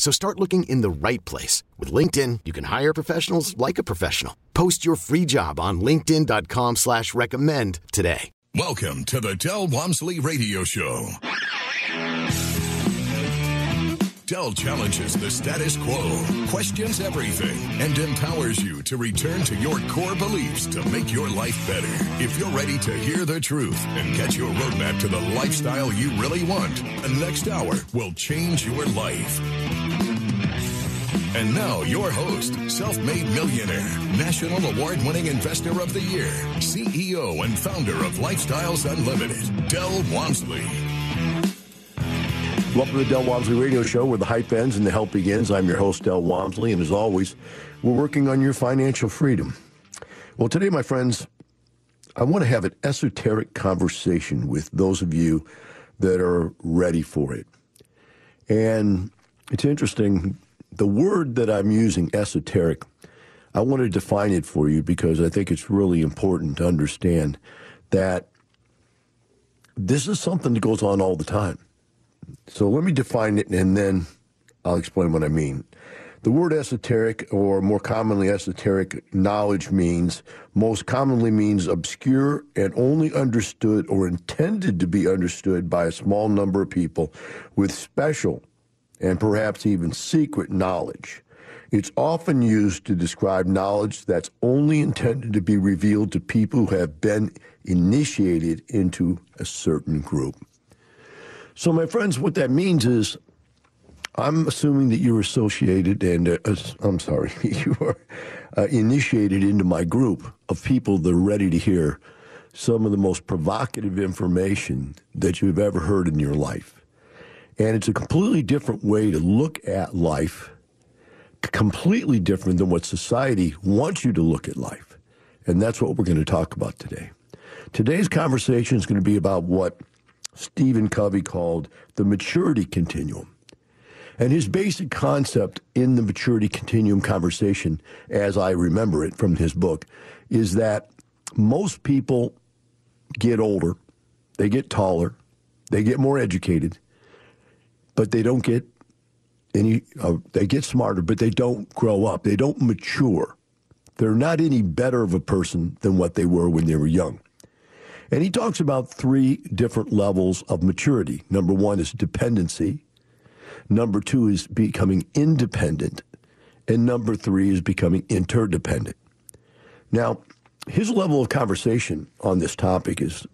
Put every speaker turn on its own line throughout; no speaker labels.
So start looking in the right place. With LinkedIn, you can hire professionals like a professional. Post your free job on linkedin.com slash recommend today.
Welcome to the Del Walmsley Radio Show. Del challenges the status quo, questions everything, and empowers you to return to your core beliefs to make your life better. If you're ready to hear the truth and get your roadmap to the lifestyle you really want, the next hour will change your life. And now, your host, self made millionaire, national award winning investor of the year, CEO and founder of Lifestyles Unlimited, Del Walmsley.
Welcome to the Del Walmsley Radio Show, where the hype ends and the help begins. I'm your host, Del Walmsley, and as always, we're working on your financial freedom. Well, today, my friends, I want to have an esoteric conversation with those of you that are ready for it. And it's interesting, the word that I'm using, esoteric, I want to define it for you because I think it's really important to understand that this is something that goes on all the time. So let me define it and then I'll explain what I mean. The word esoteric, or more commonly esoteric knowledge, means most commonly means obscure and only understood or intended to be understood by a small number of people with special and perhaps even secret knowledge. It's often used to describe knowledge that's only intended to be revealed to people who have been initiated into a certain group. So, my friends, what that means is I'm assuming that you're associated and, uh, I'm sorry, you are uh, initiated into my group of people that are ready to hear some of the most provocative information that you've ever heard in your life. And it's a completely different way to look at life, completely different than what society wants you to look at life. And that's what we're going to talk about today. Today's conversation is going to be about what Stephen Covey called the maturity continuum. And his basic concept in the maturity continuum conversation, as I remember it from his book, is that most people get older, they get taller, they get more educated, but they don't get any, uh, they get smarter, but they don't grow up. They don't mature. They're not any better of a person than what they were when they were young. And he talks about three different levels of maturity. Number one is dependency. Number two is becoming independent. And number three is becoming interdependent. Now, his level of conversation on this topic is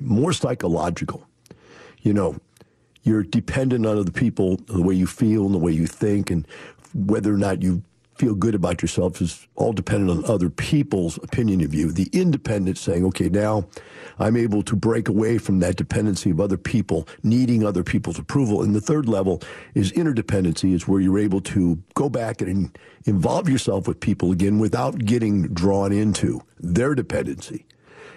more psychological. You know, you're dependent on other people, the way you feel and the way you think, and whether or not you feel good about yourself is all dependent on other people's opinion of you. The independent saying, okay, now I'm able to break away from that dependency of other people, needing other people's approval. And the third level is interdependency, is where you're able to go back and involve yourself with people again without getting drawn into their dependency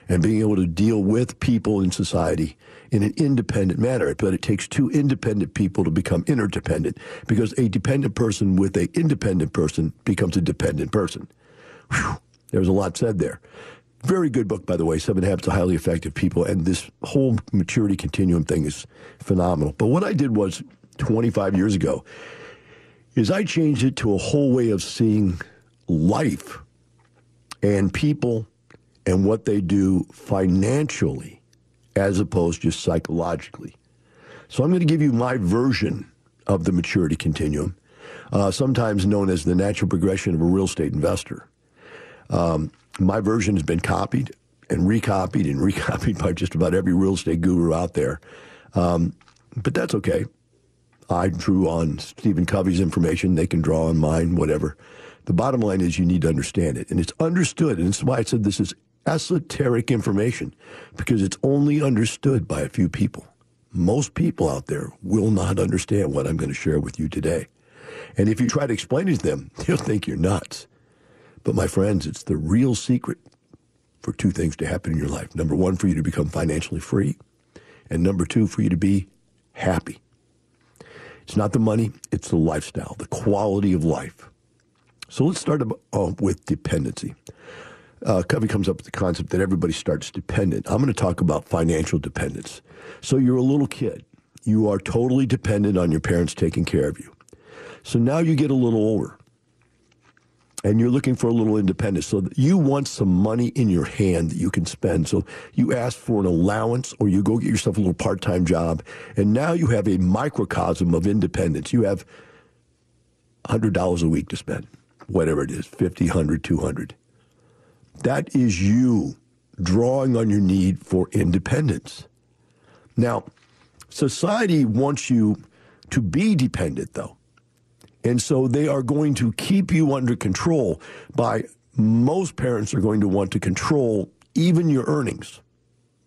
and being able to deal with people in society in an independent manner. But it takes two independent people to become interdependent because a dependent person with a independent person becomes a dependent person. Whew, a lot said there. Very good book, by the way, Seven Habits of Highly Effective People. And this whole maturity continuum thing is phenomenal. But what I did was 25 years ago is I changed it to a whole way of seeing life and people and what they do financially as opposed to psychologically. So I'm going to give you my version of the maturity continuum. uh, sometimes known as the natural progression of a real estate investor. Um, my version has been copied and recopied and recopied by just about every real estate guru out there. Um, but that's okay. I drew on Stephen Covey's information. They can draw on mine, whatever. The bottom line is you need to understand it. And it's understood. And that's why I said this is esoteric information because it's only understood by a few people. Most people out there will not understand what I'm going to share with you today. And if you try to explain it to them, they'll think you're nuts. But my friends, it's the real secret for two things to happen in your life. Number one, for you to become financially free. And number two, for you to be happy. It's not the money, it's the lifestyle, the quality of life. So let's start uh, with dependency. Uh, Covey comes up with the concept that everybody starts dependent. I'm going to talk about financial dependence. So you're a little kid. You are totally dependent on your parents taking care of you. So now you get a little older and you're looking for a little independence. So you want some money in your hand that you can spend. So you ask for an allowance or you go get yourself a little part time job. And now you have a microcosm of independence. You have $100 a week to spend, whatever it is 50, 100, 200. That is you drawing on your need for independence. Now, society wants you to be dependent, though. And so they are going to keep you under control by most parents are going to want to control even your earnings.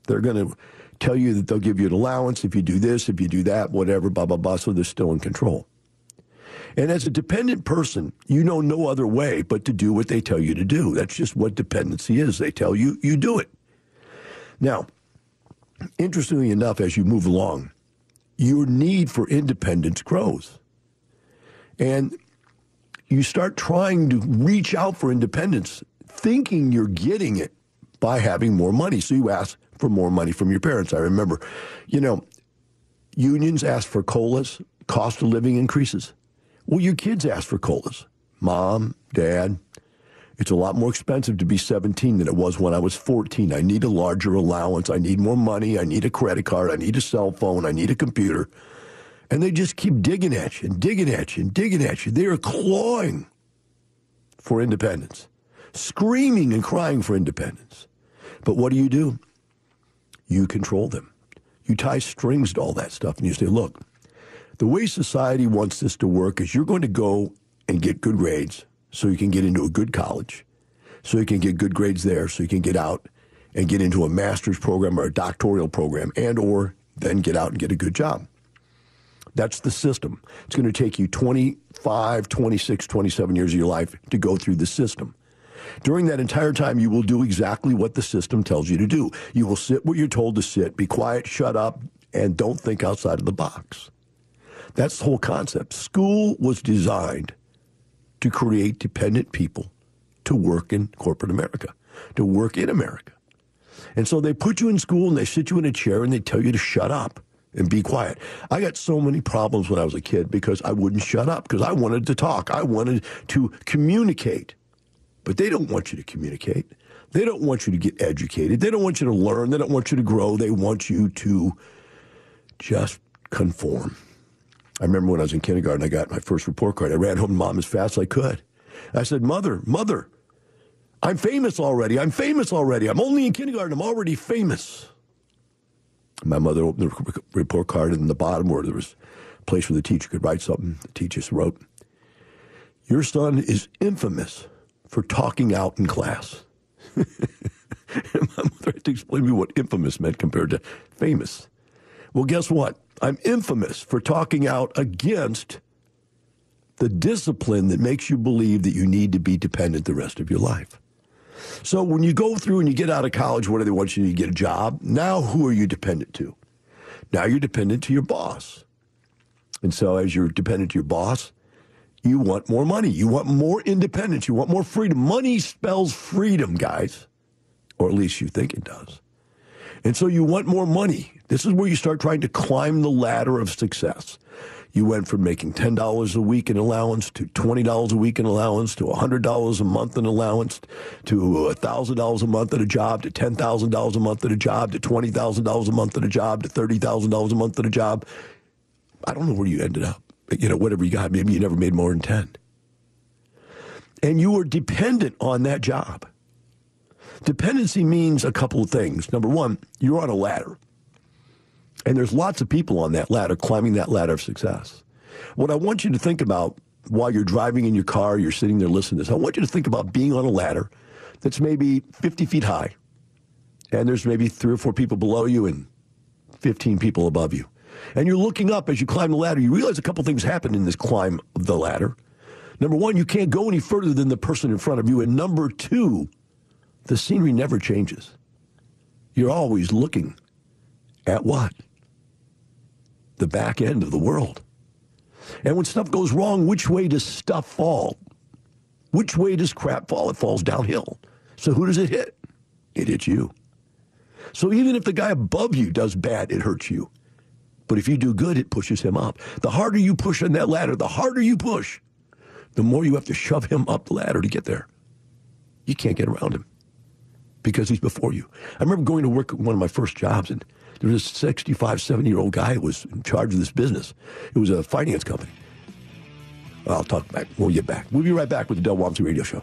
They're going to tell you that they'll give you an allowance if you do this, if you do that, whatever, blah, blah, blah. So they're still in control. And as a dependent person, you know no other way but to do what they tell you to do. That's just what dependency is. They tell you, you do it. Now, interestingly enough, as you move along, your need for independence grows. And you start trying to reach out for independence, thinking you're getting it by having more money. So you ask for more money from your parents. I remember, you know, unions ask for COLAs, cost of living increases. Well, your kids ask for COLAs. Mom, dad, it's a lot more expensive to be 17 than it was when I was 14. I need a larger allowance. I need more money. I need a credit card. I need a cell phone. I need a computer. And they just keep digging at you and digging at you and digging at you. They are clawing for independence, screaming and crying for independence. But what do you do? You control them. You tie strings to all that stuff and you say, look, the way society wants this to work is you're going to go and get good grades so you can get into a good college, so you can get good grades there, so you can get out and get into a master's program or a doctoral program and or then get out and get a good job. That's the system. It's going to take you 25, 26, 27 years of your life to go through the system. During that entire time, you will do exactly what the system tells you to do. You will sit where you're told to sit, be quiet, shut up, and don't think outside of the box. That's the whole concept. School was designed to create dependent people to work in corporate America, to work in America. And so they put you in school and they sit you in a chair and they tell you to shut up and be quiet. I got so many problems when I was a kid because I wouldn't shut up because I wanted to talk. I wanted to communicate. But they don't want you to communicate. They don't want you to get educated. They don't want you to learn. They don't want you to grow. They want you to just conform. I remember when I was in kindergarten, I got my first report card. I ran home to mom as fast as I could. I said, Mother, Mother, I'm famous already. I'm famous already. I'm only in kindergarten. I'm already famous. My mother opened the report card, and in the bottom where there was a place where the teacher could write something, the teacher wrote, Your son is infamous for talking out in class. my mother had to explain to me what infamous meant compared to famous. Well, guess what? I'm infamous for talking out against the discipline that makes you believe that you need to be dependent the rest of your life. So when you go through and you get out of college, what do they want you to get a job? Now who are you dependent to? Now you're dependent to your boss. And so as you're dependent to your boss, you want more money. You want more independence. You want more freedom. Money spells freedom, guys. Or at least you think it does. And so you want more money. This is where you start trying to climb the ladder of success. You went from making $10 a week in allowance to $20 a week in allowance to $100 a month in allowance to $1,000 a month at a job to $10,000 a month at a job to $20,000 a month at a job to $30,000 a month at a job. I don't know where you ended up. you know, whatever you got. Maybe you never made more than 10. And you were dependent on that job. Dependency means a couple of things. Number one, you're on a ladder. And there's lots of people on that ladder climbing that ladder of success. What I want you to think about while you're driving in your car, you're sitting there listening to this, I want you to think about being on a ladder that's maybe 50 feet high. And there's maybe three or four people below you and 15 people above you. And you're looking up as you climb the ladder. You realize a couple things happen in this climb of the ladder. Number one, you can't go any further than the person in front of you. And number two, the scenery never changes. You're always looking at what? The back end of the world. And when stuff goes wrong, which way does stuff fall? Which way does crap fall? It falls downhill. So who does it hit? It hits you. So even if the guy above you does bad, it hurts you. But if you do good, it pushes him up. The harder you push on that ladder, the harder you push, the more you have to shove him up the ladder to get there. You can't get around him because he's before you. I remember going to work at one of my first jobs, and there was a 65, 70 year old guy who was in charge of this business. It was a finance company. I'll talk back. We'll get back. We'll be right back with the Del Walmsley Radio Show.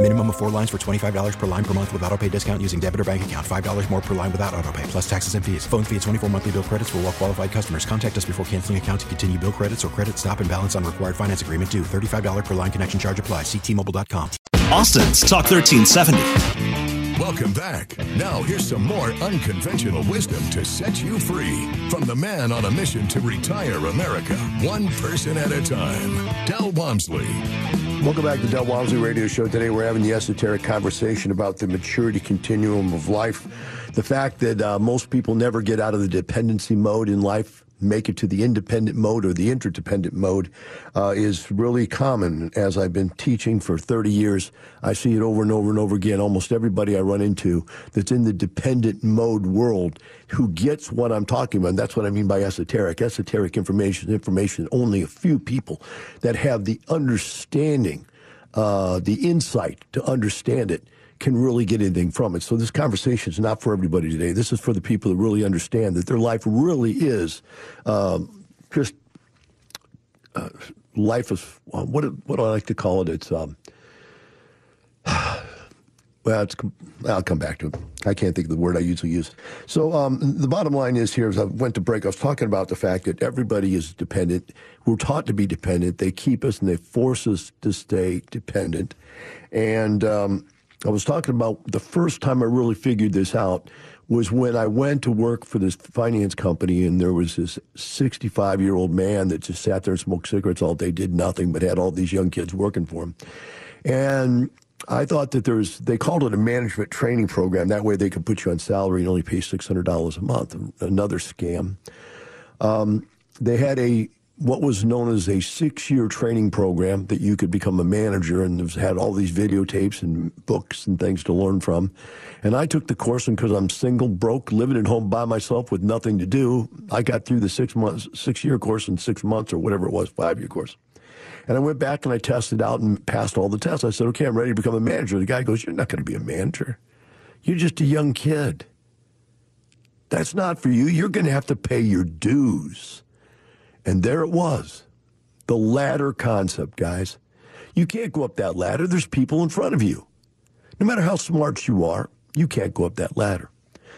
Minimum of four lines for $25 per line per month with auto pay discount using debit or bank account. $5 more per line without auto pay, plus taxes and fees. Phone fee at 24 monthly bill credits for all well qualified customers. Contact us before canceling account to continue bill credits or credit stop and balance on required finance agreement due. $35 per line connection charge apply. Ctmobile.com.
Austin's Talk 1370.
Welcome back. Now, here's some more unconventional wisdom to set you free from the man on a mission to retire America, one person at a time, Del Walmsley.
Welcome back to Del Walmsley Radio Show. Today we're having the esoteric conversation about the maturity continuum of life. The fact that uh, most people never get out of the dependency mode in life, make it to the independent mode or the interdependent mode uh, is really common. As I've been teaching for 30 years, I see it over and over and over again. Almost everybody I run into that's in the dependent mode world who gets what I'm talking about. And that's what I mean by esoteric. Esoteric information, information only a few people that have the understanding, uh, the insight to understand it can really get anything from it. So this conversation is not for everybody today. This is for the people that really understand that their life really is um, just uh, life is uh, what what I like to call it? It's um, well, it's I'll come back to it. I can't think of the word I usually use. So um, the bottom line is here: as I went to break, I was talking about the fact that everybody is dependent. We're taught to be dependent. They keep us and they force us to stay dependent, and um, I was talking about the first time I really figured this out was when I went to work for this finance company, and there was this 65 year old man that just sat there and smoked cigarettes all day, did nothing, but had all these young kids working for him. And I thought that there's, they called it a management training program. That way they could put you on salary and only pay $600 a month. Another scam. Um, they had a what was known as a six year training program that you could become a manager and had all these videotapes and books and things to learn from. And I took the course, and because I'm single, broke, living at home by myself with nothing to do, I got through the six months, six year course in six months or whatever it was, five year course. And I went back and I tested out and passed all the tests. I said, okay, I'm ready to become a manager. The guy goes, You're not going to be a manager. You're just a young kid. That's not for you. You're going to have to pay your dues. And there it was the ladder concept, guys. You can't go up that ladder. There's people in front of you. No matter how smart you are, you can't go up that ladder.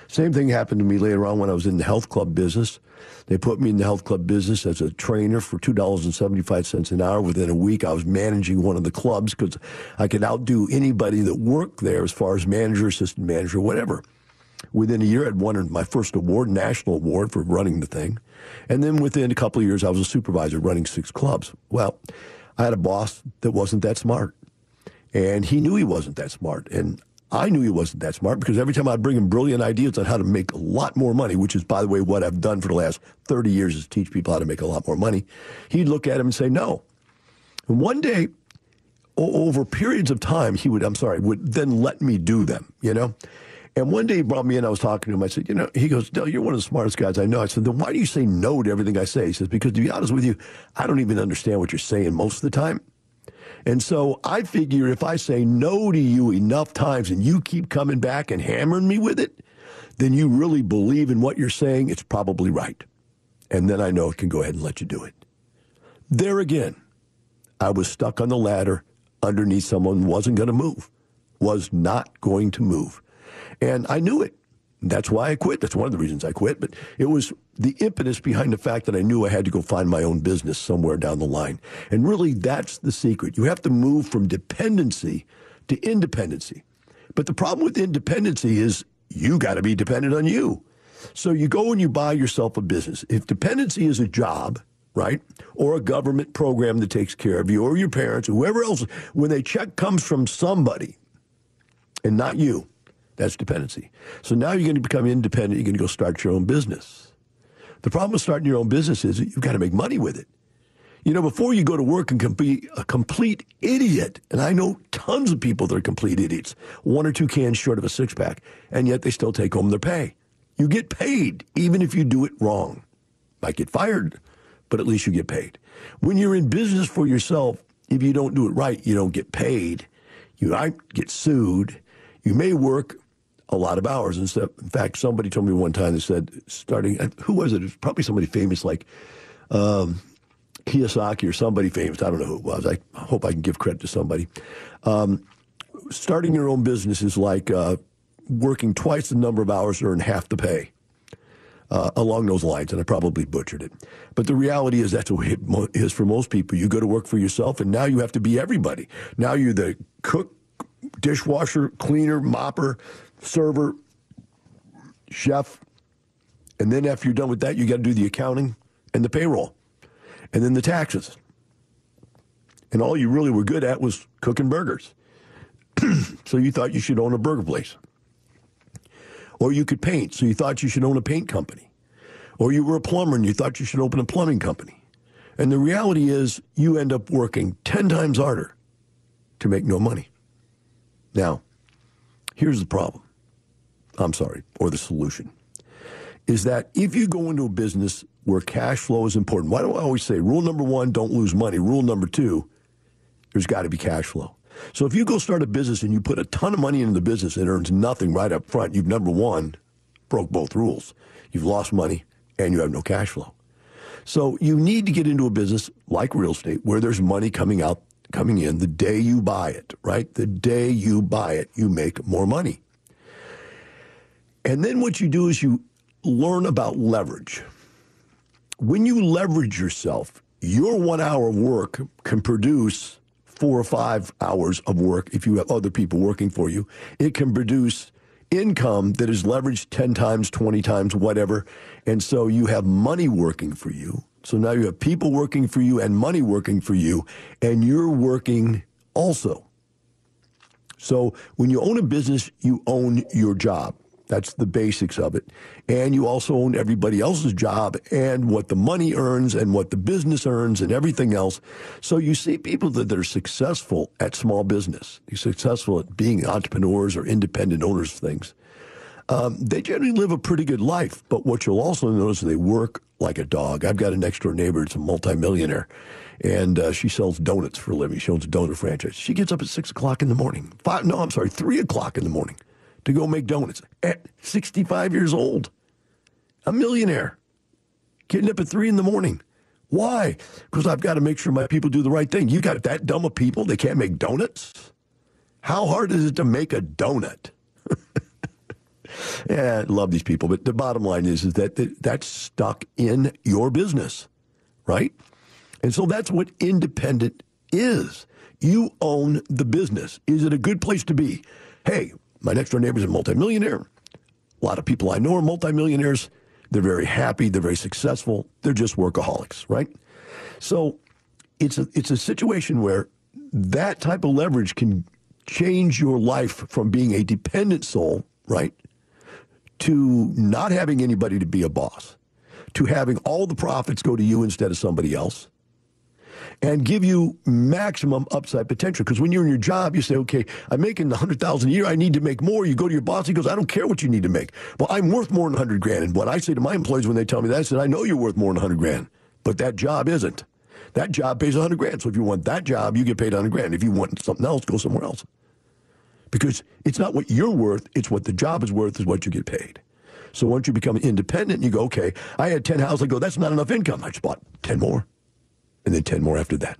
Same thing happened to me later on when I was in the health club business. They put me in the health club business as a trainer for $2.75 an hour. Within a week, I was managing one of the clubs because I could outdo anybody that worked there as far as manager, assistant manager, whatever. Within a year, I'd won my first award, national award for running the thing. And then within a couple of years, I was a supervisor running six clubs. Well, I had a boss that wasn't that smart. And he knew he wasn't that smart. And I knew he wasn't that smart because every time I'd bring him brilliant ideas on how to make a lot more money, which is, by the way, what I've done for the last 30 years is teach people how to make a lot more money, he'd look at him and say, no. And one day, over periods of time, he would, I'm sorry, would then let me do them, you know? And one day he brought me in. I was talking to him. I said, you know, he goes, Del, you're one of the smartest guys I know. I said, then why do you say no to everything I say? He says, because to be honest with you, I don't even understand what you're saying most of the time. And so I figure if I say no to you enough times and you keep coming back and hammering me with it, then you really believe in what you're saying. It's probably right. And then I know it can go ahead and let you do it. There again, I was stuck on the ladder underneath someone wasn't going to move, was not going to move. And I knew it. That's why I quit. That's one of the reasons I quit. But it was the impetus behind the fact that I knew I had to go find my own business somewhere down the line. And really, that's the secret. You have to move from dependency to independency. But the problem with independency is you got to be dependent on you. So you go and you buy yourself a business. If dependency is a job, right? Or a government program that takes care of you or your parents, or whoever else, when a check comes from somebody and not you, that's dependency. So now you're going to become independent. You're going to go start your own business. The problem with starting your own business is you've got to make money with it. You know, before you go to work and be a complete idiot, and I know tons of people that are complete idiots, one or two cans short of a six pack, and yet they still take home their pay. You get paid even if you do it wrong. Might get fired, but at least you get paid. When you're in business for yourself, if you don't do it right, you don't get paid. You might get sued. You may work a lot of hours and. In fact, somebody told me one time they said starting who was it? It was probably somebody famous like um, Kiyosaki or somebody famous. I don't know who it was. I hope I can give credit to somebody. Um, starting your own business is like uh, working twice the number of hours to earn half the pay. Uh, along those lines, and I probably butchered it. But the reality is that's what it is for most people. You go to work for yourself, and now you have to be everybody. Now you're the cook, dishwasher, cleaner, mopper, server, chef. And then after you're done with that, you got to do the accounting and the payroll and then the taxes. And all you really were good at was cooking burgers. so you thought you should own a burger place. Or you could paint, so you thought you should own a paint company. Or you were a plumber and you thought you should open a plumbing company. And the reality is, you end up working 10 times harder to make no money. Now, here's the problem I'm sorry, or the solution, is that if you go into a business where cash flow is important, why do I always say rule number one, don't lose money? Rule number two, there's got to be cash flow. So if you go start a business and you put a ton of money into the business and earns nothing right up front, you've number one, broke both rules. You've lost money and you have no cash flow. So you need to get into a business like real estate where there's money coming out, coming in the day you buy it, right? The day you buy it, you make more money. And then what you do is you learn about leverage. When you leverage yourself, your one hour of work can produce four or five hours of work if you have other people working for you. It can produce income that is leveraged 10 times, 20 times, whatever. And so you have money working for you. So now you have people working for you and money working for you, and you're working also. So when you own a business, you own your job. That's the basics of it. And you also own everybody else's job and what the money earns and what the business earns and everything else. So you see people that are successful at small business, successful at being entrepreneurs or independent owners of things. Um, they generally live a pretty good life, but what you'll also notice is they work like a dog. I've got a next door neighbor, it's a multimillionaire, and uh, she sells donuts for a living. She owns a donut franchise. She gets up at six o'clock in the morning. Five, no, I'm sorry, three o'clock in the morning to go make donuts at 65 years old. A millionaire getting up at three in the morning. Why? Because I've got to make sure my people do the right thing. You got that dumb of people, they can't make donuts? How hard is it to make a donut? yeah, I love these people, but the bottom line is, is that that's stuck in your business, right? And so that's what independent is. You own the business. Is it a good place to be? Hey, my next door neighbor's a multimillionaire. A lot of people I know are multimillionaires. They're very happy. They're very successful. They're just workaholics, right? So it's a, it's a situation where that type of leverage can change your life from being a dependent soul, right, to not having anybody to be a boss, to having all the profits go to you instead of somebody else, and give you maximum upside potential. Because when you're in your job, you say, okay, I'm making 100000 a year. I need to make more. You go to your boss. He goes, I don't care what you need to make. Well, I'm worth more than 100 grand. And what I say to my employees when they tell me that, I said, I know you're worth more than 100 grand, but that job isn't. That job pays 100 grand. So if you want that job, you get paid 100 grand. If you want something else, go somewhere else. Because it's not what you're worth, it's what the job is worth, is what you get paid. So once you become independent, you go, okay, I had 10 houses. I go, that's not enough income. I just bought 10 more, and then 10 more after that,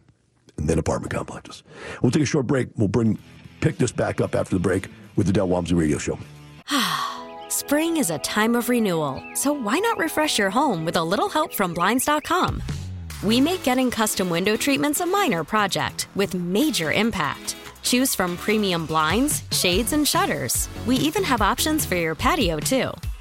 and then apartment complexes. We'll take a short break. We'll bring pick this back up after the break with the Del Walmsley Radio Show.
Spring is a time of renewal, so why not refresh your home with a little help from Blinds.com? We make getting custom window treatments a minor project with major impact. Choose from premium blinds, shades, and shutters. We even have options for your patio, too.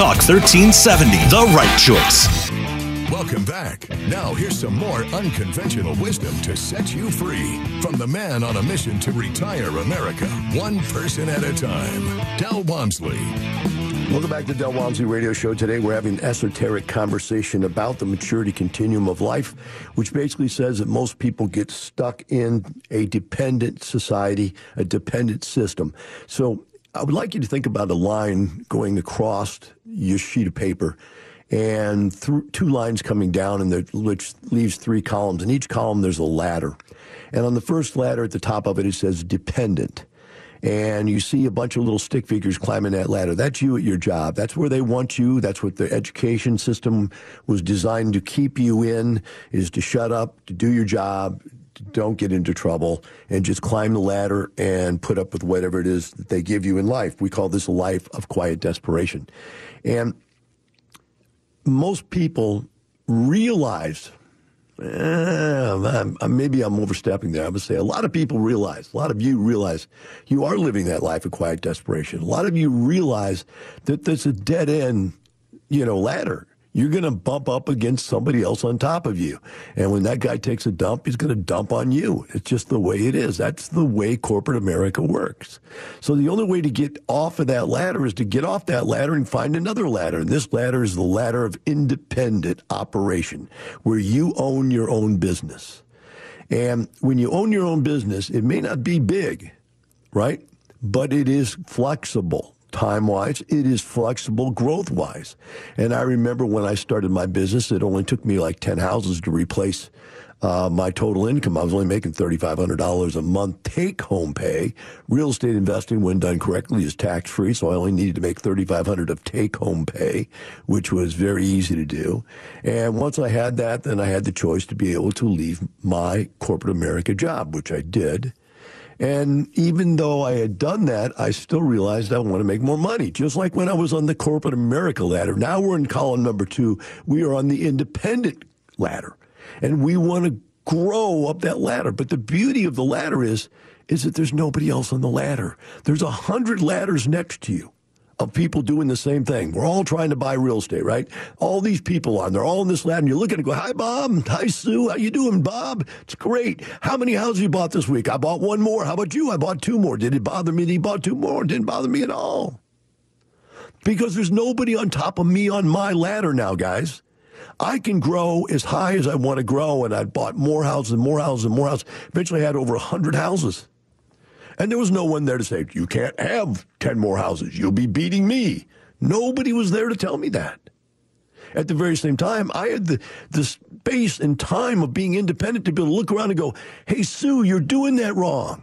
Talk 1370, the right choice.
Welcome back. Now, here's some more unconventional wisdom to set you free from the man on a mission to retire America, one person at a time, Del Walmsley.
Welcome back to Del Walmsley Radio Show. Today we're having an esoteric conversation about the maturity continuum of life, which basically says that most people get stuck in a dependent society, a dependent system. So I would like you to think about a line going across your sheet of paper and th- two lines coming down, and which leaves three columns. In each column, there's a ladder. And on the first ladder at the top of it, it says dependent. And you see a bunch of little stick figures climbing that ladder. That's you at your job. That's where they want you. That's what the education system was designed to keep you in, is to shut up, to do your job, don't get into trouble and just climb the ladder and put up with whatever it is that they give you in life. We call this a life of quiet desperation. And most people realize, eh, maybe I'm overstepping there. I would say a lot of people realize, a lot of you realize you are living that life of quiet desperation. A lot of you realize that there's a dead end, you know, ladder you're going to bump up against somebody else on top of you. And when that guy takes a dump, he's going to dump on you. It's just the way it is. That's the way corporate America works. So the only way to get off of that ladder is to get off that ladder and find another ladder. And this ladder is the ladder of independent operation, where you own your own business. And when you own your own business, it may not be big, right? But it is flexible time wise, it is flexible growth wise. And I remember when I started my business, it only took me like 10 houses to replace uh, my total income. I was only making $3,500 a month take home pay. Real estate investing, when done correctly, is tax free. So I only needed to make $3,500 of take home pay, which was very easy to do. And once I had that, then I had the choice to be able to leave my corporate America job, which I did. And even though I had done that, I still realized I want to make more money, just like when I was on the corporate America ladder. Now we're in column number two. We are on the independent ladder, and we want to grow up that ladder. But the beauty of the ladder is, is that there's nobody else on the ladder. There's a hundred ladders next to you of people doing the same thing. We're all trying to buy real estate, right? All these people on, they're all in this land. And you look at it go, hi, Bob. Hi, Sue. How you doing, Bob? It's great. How many houses you bought this week? I bought one more. How about you? I bought two more. Did it bother me that you bought two more? Didn't bother me at all. Because there's nobody on top of me on my ladder now, guys. I can grow as high as I want to grow, and I bought more houses and more houses and more houses. Eventually, I had over 100 houses. And there was no one there to say, you can't have 10 more houses. You'll be beating me. Nobody was there to tell me that. At the very same time, I had the, the space and time of being independent to be able to look around and go, hey, Sue, you're doing that wrong.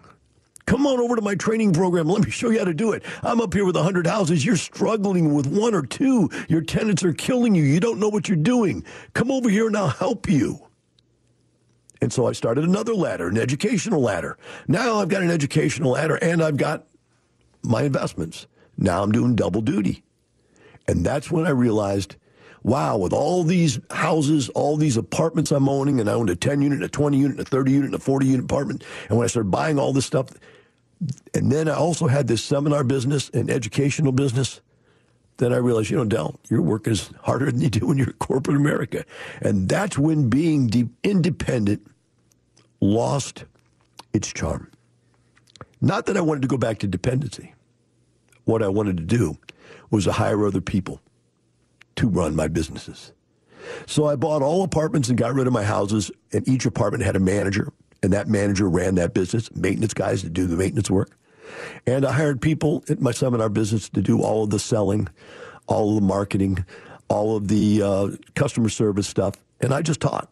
Come on over to my training program. Let me show you how to do it. I'm up here with 100 houses. You're struggling with one or two. Your tenants are killing you. You don't know what you're doing. Come over here and I'll help you. And so I started another ladder, an educational ladder. Now I've got an educational ladder and I've got my investments. Now I'm doing double duty. And that's when I realized, wow, with all these houses, all these apartments I'm owning, and I owned a 10 unit, a 20 unit, a 30 unit, a 40 unit apartment. And when I started buying all this stuff, and then I also had this seminar business and educational business, then I realized, you know, Del, your work is harder than you do when you're corporate America. And that's when being de- independent lost its charm. Not that I wanted to go back to dependency. What I wanted to do was to hire other people to run my businesses. So I bought all apartments and got rid of my houses, and each apartment had a manager, and that manager ran that business, maintenance guys to do the maintenance work. And I hired people at my seminar business to do all of the selling, all of the marketing, all of the uh, customer service stuff. And I just taught.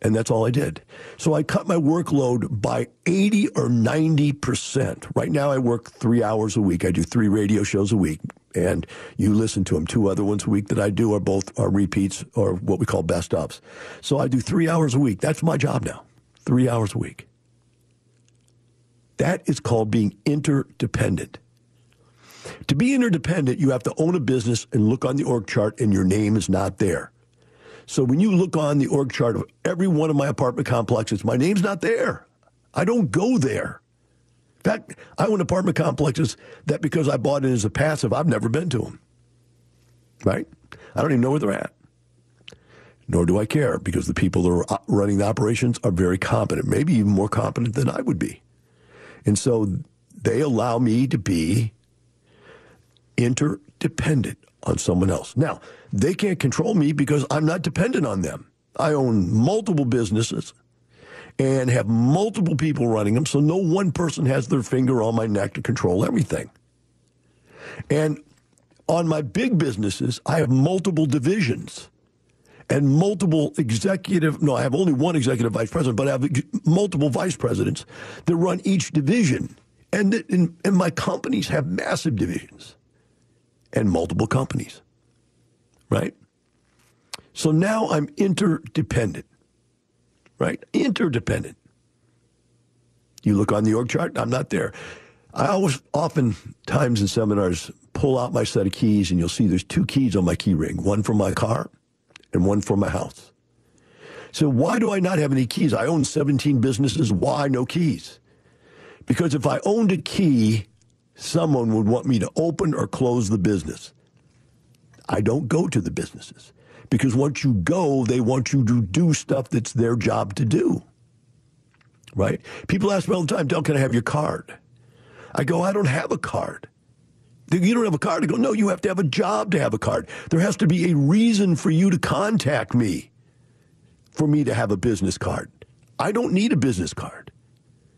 And that's all I did. So I cut my workload by 80 or 90%. Right now, I work three hours a week. I do three radio shows a week. And you listen to them. Two other ones a week that I do are both are repeats or what we call best ups. So I do three hours a week. That's my job now. Three hours a week. That is called being interdependent. To be interdependent, you have to own a business and look on the org chart, and your name is not there. So when you look on the org chart of every one of my apartment complexes, my name's not there. I don't go there. In fact, I own apartment complexes that because I bought it as a passive, I've never been to them. Right? I don't even know where they're at. Nor do I care because the people that are running the operations are very competent, maybe even more competent than I would be. And so they allow me to be interdependent on someone else. Now, they can't control me because I'm not dependent on them. I own multiple businesses and have multiple people running them, so no one person has their finger on my neck to control everything. And on my big businesses, I have multiple divisions and multiple executive, no, I have only one executive vice president, but I have multiple vice presidents that run each division. And, and, and my companies have massive divisions and multiple companies, right? So now I'm interdependent, right? Interdependent. You look on the org chart, I'm not there. I always, oftentimes in seminars, pull out my set of keys, and you'll see there's two keys on my key ring one for my car and one for my house. So, why do I not have any keys? I own 17 businesses. Why no keys? Because if I owned a key, someone would want me to open or close the business. I don't go to the businesses because once you go, they want you to do stuff that's their job to do. Right? People ask me all the time, Del, can I have your card? I go, I don't have a card. You don't have a card? I go, no, you have to have a job to have a card. There has to be a reason for you to contact me for me to have a business card. I don't need a business card.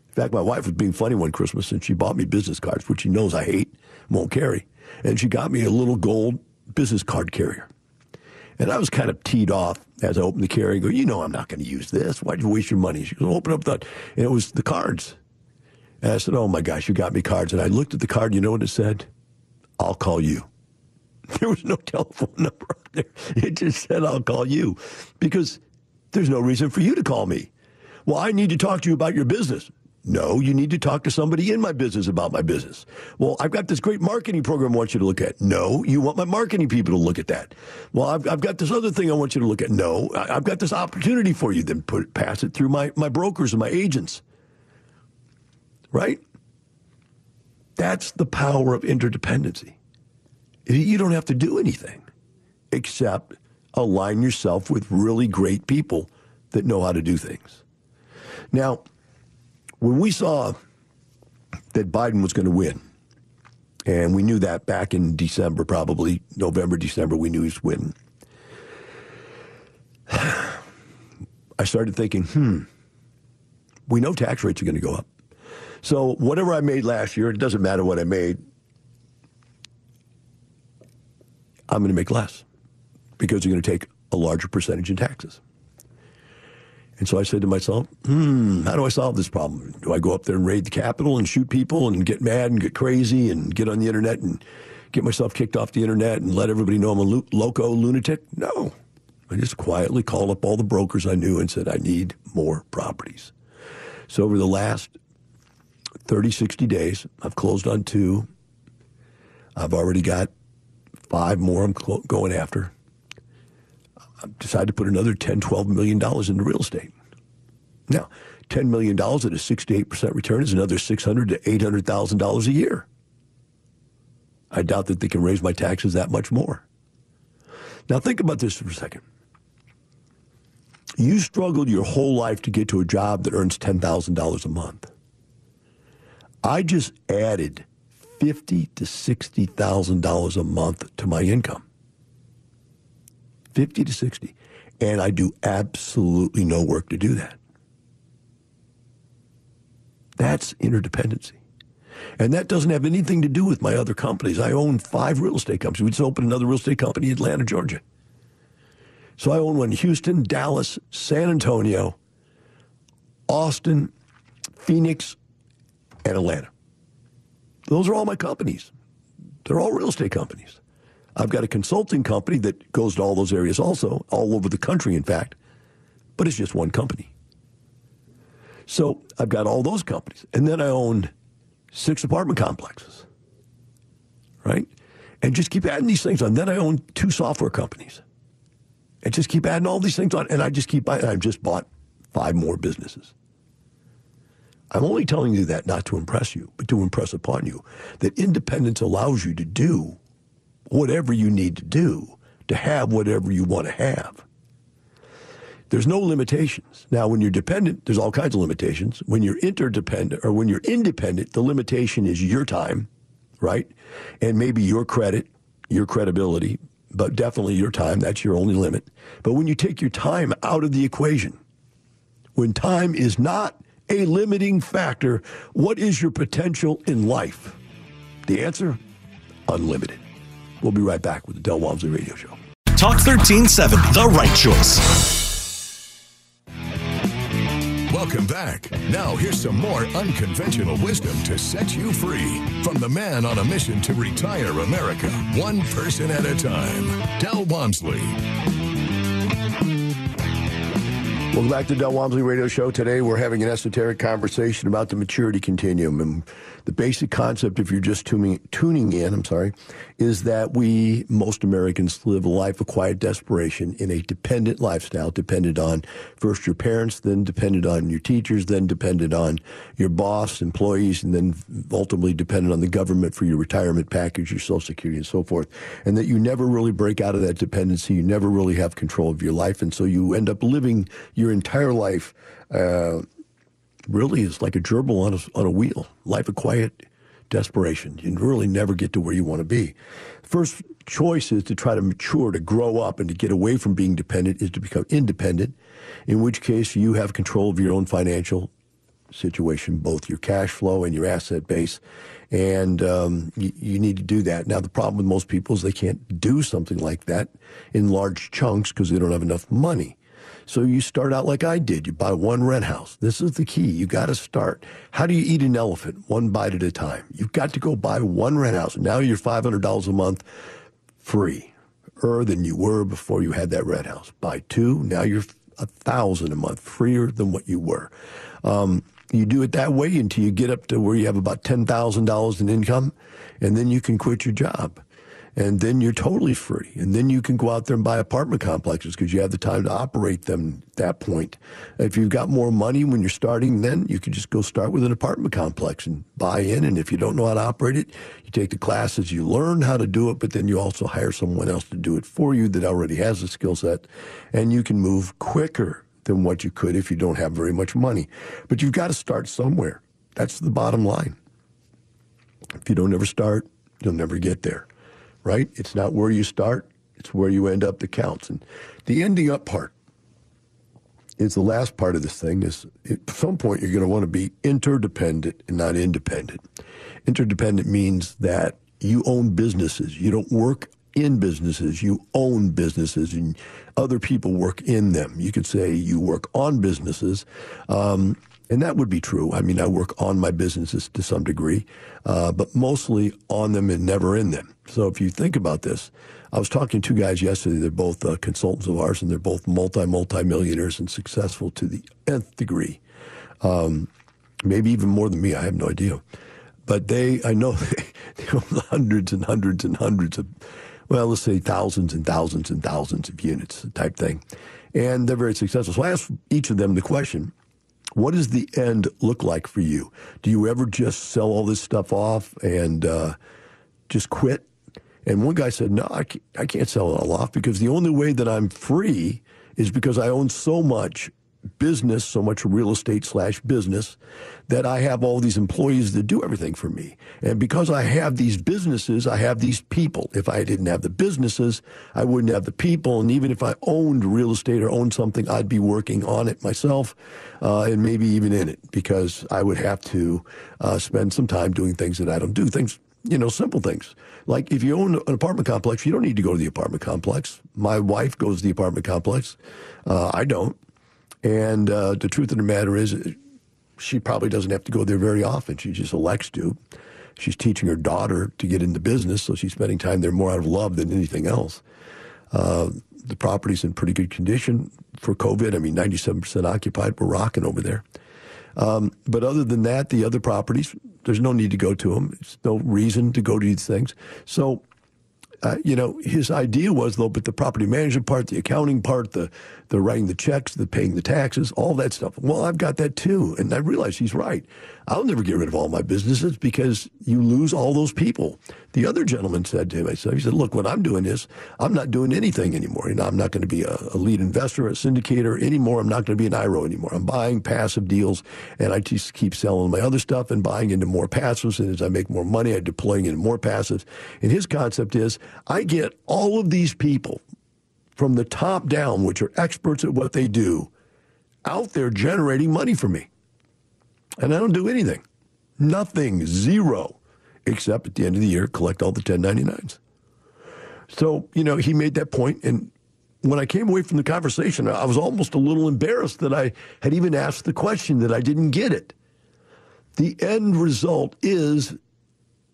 In fact, my wife was being funny one Christmas and she bought me business cards, which she knows I hate, won't carry. And she got me a little gold business card carrier. And I was kind of teed off as I opened the carrier and go, you know I'm not going to use this. Why'd you waste your money? She goes, open up that. And it was the cards. And I said, oh my gosh, you got me cards. And I looked at the card, you know what it said? I'll call you. There was no telephone number on there. It just said, I'll call you. Because there's no reason for you to call me. Well, I need to talk to you about your business. No, you need to talk to somebody in my business about my business. Well, I've got this great marketing program I want you to look at. No, you want my marketing people to look at that. Well, I've, I've got this other thing I want you to look at. No, I, have got this opportunity for you. Then put pass it through my, my brokers and my agents. Right? That's the power of interdependency. You don't have to do anything except align yourself with really great people that know how to do things. Now, when we saw that Biden was going to win, and we knew that back in December, probably November, December, we knew he was winning. I started thinking, hmm, we know tax rates are going to go up. So whatever I made last year, it doesn't matter what I made, I'm going to make less because you're going to take a larger percentage in taxes. And so I said to myself, hmm, how do I solve this problem? Do I go up there and raid the Capitol and shoot people and get mad and get crazy and get on the internet and get myself kicked off the internet and let everybody know I'm a lo- loco lunatic? No. I just quietly called up all the brokers I knew and said, I need more properties. So over the last 30, 60 days, I've closed on two. I've already got five more I'm clo- going after I've decided to put another 10, 12 million dollars into real estate. Now, $10 million at a 68% return is another 600 to $800,000 a year. I doubt that they can raise my taxes that much more. Now, think about this for a second. You struggled your whole life to get to a job that earns $10,000 a month. I just added fifty to $60,000 a month to my income. 50 to 60. And I do absolutely no work to do that. That's interdependency. And that doesn't have anything to do with my other companies. I own five real estate companies. We just opened another real estate company in Atlanta, Georgia. So I own one in Houston, Dallas, San Antonio, Austin, Phoenix, and Atlanta. Those are all my companies. They're all real estate companies. I've got a consulting company that goes to all those areas also, all over the country, in fact, but it's just one company. So I've got all those companies. And then I own six apartment complexes, right? And just keep adding these things on. Then I own two software companies. And just keep adding all these things on. And I just keep buying. I've just bought five more businesses. I'm only telling you that not to impress you, but to impress upon you that independence allows you to do whatever you need to do to have whatever you want to have. There's no limitations. Now, when you're dependent, there's all kinds of limitations. When you're interdependent or when you're independent, the limitation is your time, right? And maybe your credit, your credibility, but definitely your time. That's your only limit. But when you take your time out of the equation, when time is not a limiting factor, what is your potential in life? The answer unlimited. We'll be right back with the Del Walmsley Radio Show.
Talk 1370, the right choice.
Welcome back. Now, here's some more unconventional wisdom to set you free from the man on a mission to retire America, one person at a time, Del Walmsley.
Welcome back to Del Walmsley Radio Show. Today we're having an esoteric conversation about the maturity continuum. And the basic concept, if you're just tuning, tuning in, I'm sorry, is that we, most Americans, live a life of quiet desperation in a dependent lifestyle, dependent on first your parents, then dependent on your teachers, then dependent on your boss, employees, and then ultimately dependent on the government for your retirement package, your Social Security, and so forth. And that you never really break out of that dependency. You never really have control of your life. And so you end up living your entire life uh, really is like a gerbil on a, on a wheel. Life of quiet desperation. You really never get to where you want to be. First choice is to try to mature, to grow up, and to get away from being dependent is to become independent, in which case you have control of your own financial situation, both your cash flow and your asset base. And um, you, you, need to do that. Now, the problem with most people is they can't do something like that in large chunks because they don't have enough money. So you start out like I did. You buy one rent house. This is the key. You got to start. How do you eat an elephant? One bite at a time. You've got to go buy one rent house. Now you're $500 a month free, er than you were before you had that rent house. Buy two. Now you're a thousand a month freer than what you were. Um, you do it that way until you get up to where you have about $10,000 in income, and then you can quit your job and then you're totally free. And then you can go out there and buy apartment complexes because you have the time to operate them at that point. If you've got more money when you're starting, then you can just go start with an apartment complex and buy in. And if you don't know how to operate it, you take the classes, you learn how to do it, but then you also hire someone else to do it for you that already has the skill set, and you can move quicker than what you could if you don't have very much money. But you've got to start somewhere. That's the bottom line. If you don't ever start, you'll never get there right? It's not where you start, it's where you end up that counts. And the ending up part is the last part of this thing is at some point you're going to want to be interdependent and not independent. Interdependent means that you own businesses. You don't work in businesses, you own businesses, and other people work in them. You could say you work on businesses. Um, and that would be true. I mean, I work on my businesses to some degree, uh, but mostly on them and never in them. So if you think about this, I was talking to two guys yesterday. They're both uh, consultants of ours, and they're both multi multi millionaires and successful to the nth degree. Um, maybe even more than me. I have no idea. But they, I know, they own hundreds and hundreds and hundreds of, well, let's say thousands and thousands and thousands of units type thing. And they're very successful. So I asked each of them the question what does the end look like for you? Do you ever just sell all this stuff off and uh, just quit? And one guy said, No, I can't, I can't sell it all off because the only way that I'm free is because I own so much business, so much real estate slash business, that I have all these employees that do everything for me. And because I have these businesses, I have these people. If I didn't have the businesses, I wouldn't have the people. And even if I owned real estate or owned something, I'd be working on it myself uh, and maybe even in it because I would have to uh, spend some time doing things that I don't do. Things you know, simple things. Like if you own an apartment complex, you don't need to go to the apartment complex. My wife goes to the apartment complex. Uh, I don't. And uh, the truth of the matter is, she probably doesn't have to go there very often. She just elects to. She's teaching her daughter to get into business, so she's spending time there more out of love than anything else. Uh, the property's in pretty good condition for COVID. I mean, 97% occupied. We're rocking over there. Um, but other than that, the other properties, there's no need to go to them. There's no reason to go to these things. So uh, you know, his idea was though, but the property management part, the accounting part, the the writing the checks, the paying the taxes, all that stuff. Well, I've got that too, and I realize he's right. I'll never get rid of all my businesses because you lose all those people. The other gentleman said to him, I said, he said, look, what I'm doing is I'm not doing anything anymore. You know, I'm not going to be a, a lead investor, a syndicator anymore. I'm not going to be an IRO anymore. I'm buying passive deals, and I just keep selling my other stuff and buying into more passives. And as I make more money, I'm deploying into more passives. And his concept is I get all of these people from the top down, which are experts at what they do, out there generating money for me. And I don't do anything. Nothing, zero, except at the end of the year, collect all the 1099s. So, you know, he made that point, and when I came away from the conversation, I was almost a little embarrassed that I had even asked the question that I didn't get it. The end result is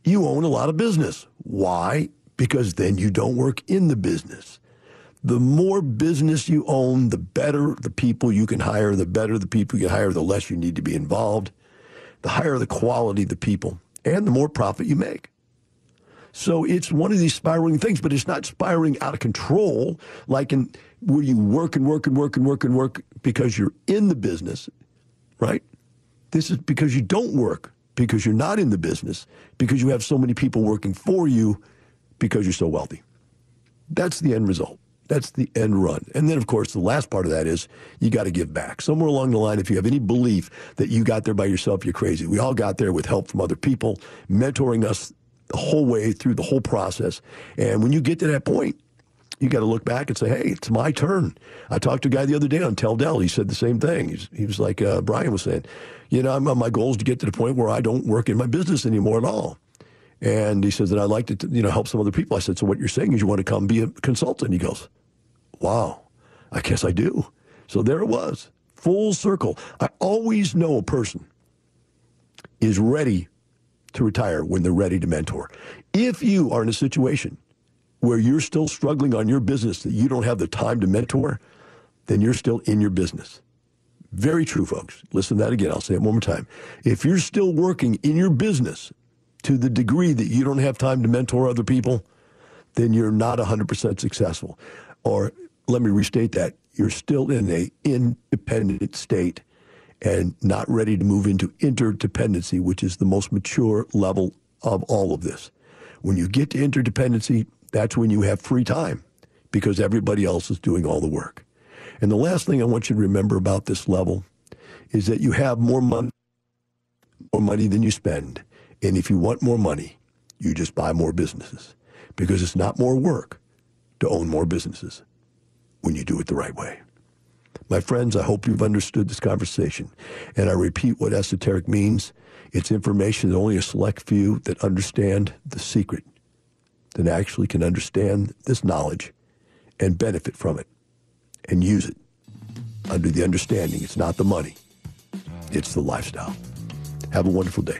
you own a lot of business. Why? Because then you don't work in the business. The more business you own, the better the people you can hire, the better the people you hire, the less you need to be involved, the higher the quality of the people, and the more profit you make. So it's one of these spiraling things, but it's not spiraling out of control like in where you work and work and work and work and work because you're in the business, right? This is because you don't work, because you're not in the business, because you have so many people working for you, because you're so wealthy. That's the end result. That's the end run. And then, of course, the last part of that is you got to give back. Somewhere along the line, if you have any belief that you got there by yourself, you're crazy. We all got there with help from other people, mentoring us the whole way through the whole process. And when you get to that point, you got to look back and say, hey, it's my turn. I talked to a guy the other day on Tell Del. He said the same thing. He's, he was like uh, Brian was saying, you know, my goal is to get to the point where I don't work in my business anymore at all. And he says that I'd like to, you know, help some other people. I said, so what you're saying is you want to come be a consultant? He goes, wow, I guess I do. So there it was, full circle. I always know a person is ready to retire when they're ready to mentor. If you are in a situation where you're still struggling on your business that you don't have the time to mentor, then you're still in your business. Very true, folks. Listen to that again. I'll say it one more time. If you're still working in your business to the degree that you don't have time to mentor other people, then you're not 100% successful. Or let me restate that you're still in a independent state and not ready to move into interdependency, which is the most mature level of all of this. When you get to interdependency, that's when you have free time because everybody else is doing all the work. And the last thing I want you to remember about this level is that you have more money, more money than you spend. And if you want more money, you just buy more businesses because it's not more work to own more businesses when you do it the right way. My friends, I hope you've understood this conversation. And I repeat what esoteric means. It's information that only a select few that understand the secret, that actually can understand this knowledge and benefit from it and use it under the understanding it's not the money, it's the lifestyle. Have a wonderful day.